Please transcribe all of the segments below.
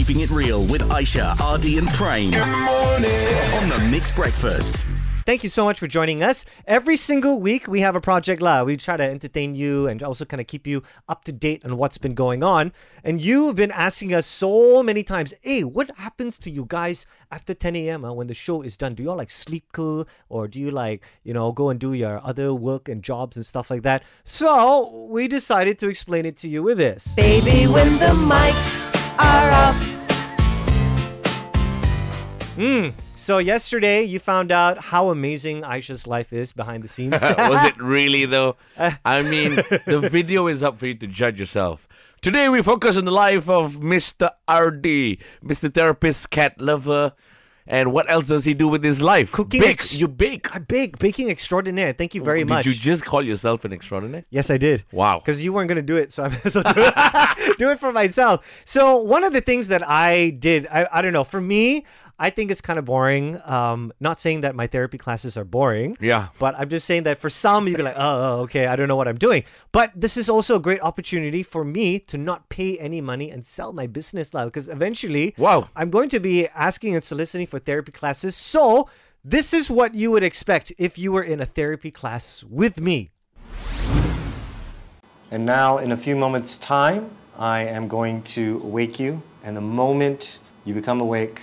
Keeping It Real with Aishah, RD, and Prem. Good morning. On the MIX Breakfast. Thank you so much for joining us. Every single week, we have a Project La. We try to entertain you and also kind of keep you up to date on what's been going on. And you've been asking us so many times, hey, what happens to you guys after 10 a.m. Uh, when the show is done? Do you all like sleep cool or do you like, you know, go and do your other work and jobs and stuff like that? So we decided to explain it to you with this. Baby, when the mics are off. Mm. So yesterday you found out how amazing Aishah's life is behind the scenes. Was it really though? I mean, the video is up for you to judge yourself. Today we focus on the life of Mr. RD, Mr. Therapist, cat lover, and what else does he do with his life? Cooking Bake. ex- you bake. I bake, baking extraordinaire. Thank you very Did much. Did you just call yourself an extraordinary? Yes, I did. Wow. Because you weren't going to do it, so I'm so do it, do it for myself. So one of the things that I did, I, I don't know, for me, I think it's kind of boring. Um, not saying that my therapy classes are boring. Yeah. But I'm just saying that for some, you'd be like, oh, oh, okay, I don't know what I'm doing. But this is also a great opportunity for me to not pay any money and sell my business now. Because eventually, Wow. I'm going to be asking and soliciting for therapy classes. So this is what you would expect if you were in a therapy class with me. And now, in a few moments' time, I am going to wake you. And the moment you become awake,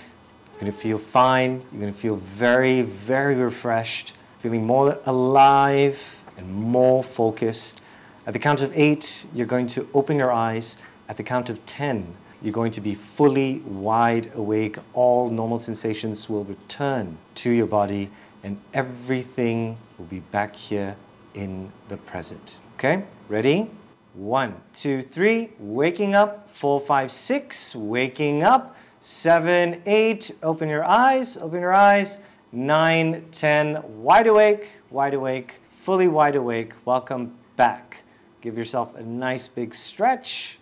you're going to feel fine. You're going to feel very, very refreshed, feeling more alive and more focused. At the count of eight, you're going to open your eyes. At the count of 10, you're going to be fully wide awake. All normal sensations will return to your body, and everything will be back here in the present. Okay? Ready? One, two, three. Waking up. Four, five, six. Waking up. Seven, eight. Open your eyes. Open your eyes. Nine, ten. Wide awake. Wide awake. Fully wide awake. Welcome back. Give yourself a nice big stretch.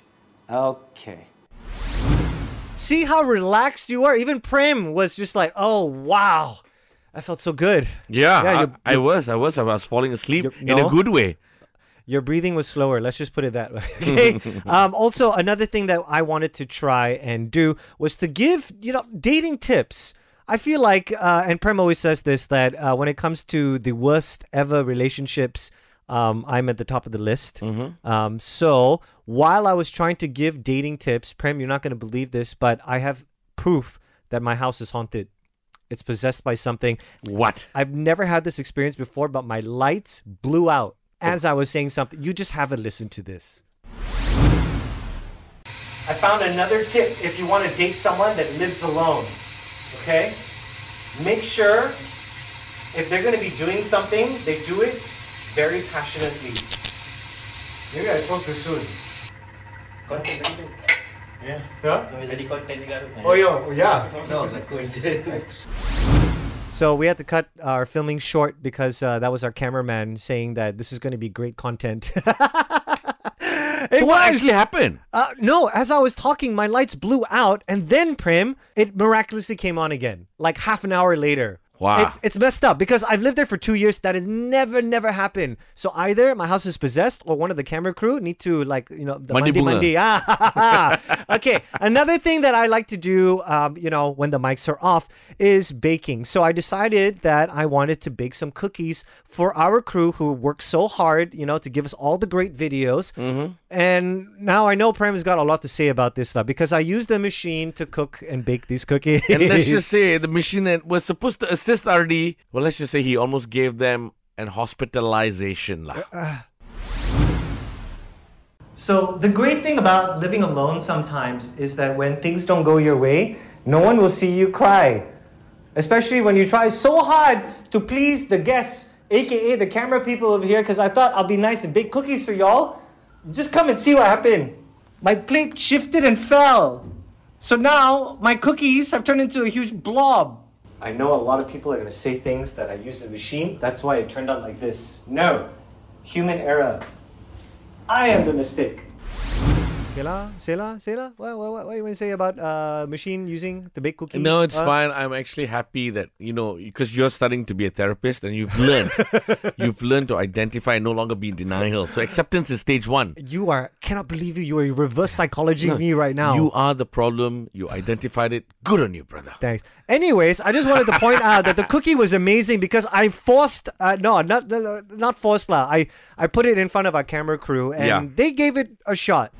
Okay. See how relaxed you are? Even Prem was just like, oh, wow. I felt so good. Yeah, Yeah, I, you- I was. I was. I was falling asleep You- in a good way. Your breathing was slower. Let's just put it that way. Okay. um, also, another thing that I wanted to try and do was to give you know dating tips. I feel like, uh, and Prem always says this that uh, when it comes to the worst ever relationships, um, I'm at the top of the list. Um, so while I was trying to give dating tips, Prem, you're not going to believe this, but I have proof that my house is haunted. It's possessed by something. What? I've never had this experience before, but my lights blew out as I was saying something. You just have a listen to this. I found another tip if you want to date someone that lives alone. Okay? Make sure if they're going to be doing something, they do it very passionately. Maybe I spoke too soon. Content everything. Yeah. Huh? Kami tadi content. Oh, yo, yeah. That was like coincidence. So we had to cut our filming short because uh, that was our cameraman saying that this is going to be great content. It So what was. actually happened? Uh, no, as I was talking, my lights blew out, and then Prem, it miraculously came on again, like half an hour later. Wow. It's, it's messed up because I've lived there for two years. That has never, never happened. So either my house is possessed or one of the camera crew need to like, you know, the Mandi Mandi bunga. Mandi. Ah, okay. Another thing that I like to do, um, you know, when the mics are off is baking. So I decided that I wanted to bake some cookies for our crew who work so hard, you know, to give us all the great videos. Mm-hmm. And now I know Prem has got a lot to say about this stuff because I use the machine to cook and bake these cookies. And let's just say the machine that was supposed to assist RD, well, let's just say he almost gave them an hospitalization. lah. Uh, so the great thing about living alone sometimes is that when things don't go your way, no one will see you cry. Especially when you try so hard to please the guests, aka the camera people over here, because I thought I'll be nice and bake cookies for y'all. Just come and see what happened. My plate shifted and fell. So now my cookies have turned into a huge blob. I know a lot of people are going to say things that I use the machine. That's why it turned out like this. No. Human error. I am the mistake. Okay lah, say lah, say lah. What, what, what, what do you want to say about uh, machine using the baked cookies? No, it's Uh, fine. I'm actually happy that you know because you're starting to be a therapist and you've learned, you've learned to identify and no longer be in denial. So acceptance is stage one. You are cannot believe you. You are reverse psychology me right now. You are the problem. You identified it. Good on you, brother. Thanks. Anyways, I just wanted to point out that the cookie was amazing because I forced, uh, no, not not forced lah. I I put it in front of our camera crew and Yeah. they gave it a shot.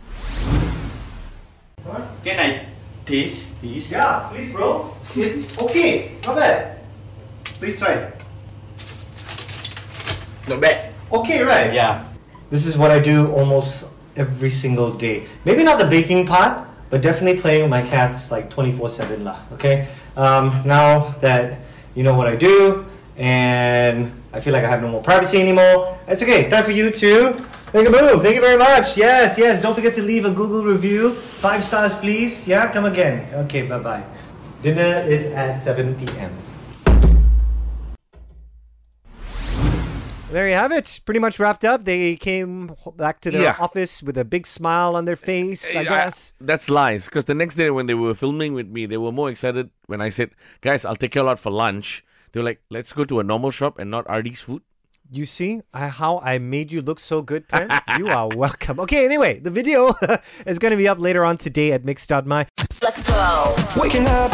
Can I taste this? Yeah, please, bro. It's okay. Not bad. Please try. Not bad. Okay, right? Yeah. This is what I do almost every single day. Maybe not the baking part, but definitely playing with my cats like 24 7 lah. Okay? Um, now that you know what I do and I feel like I have no more privacy anymore, it's okay. Time for you to make a move. Thank you very much. Yes, yes. Don't forget to leave a Google review. Five stars, please. Yeah, come again. Okay, bye bye. Dinner is at 7 p.m. There you have it. Pretty much wrapped up. They came back to their Yeah. office with a big smile on their face, I I- guess. that's lies. Because the next day when they were filming with me, they were more excited when I said, "Guys, I'll take you all out for lunch." They were like, "Let's go to a normal shop and not RD's food." You see I, how I made you look so good, Prem? you are welcome. Okay, anyway, the video is going to be up later on today at mix.my. Let's go. Waking up.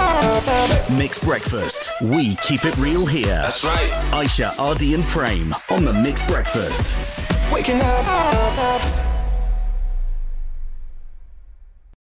Mixed breakfast. We keep it real here. That's right. Aishah, RD, and Prem on the MIX Breakfast. Waking up.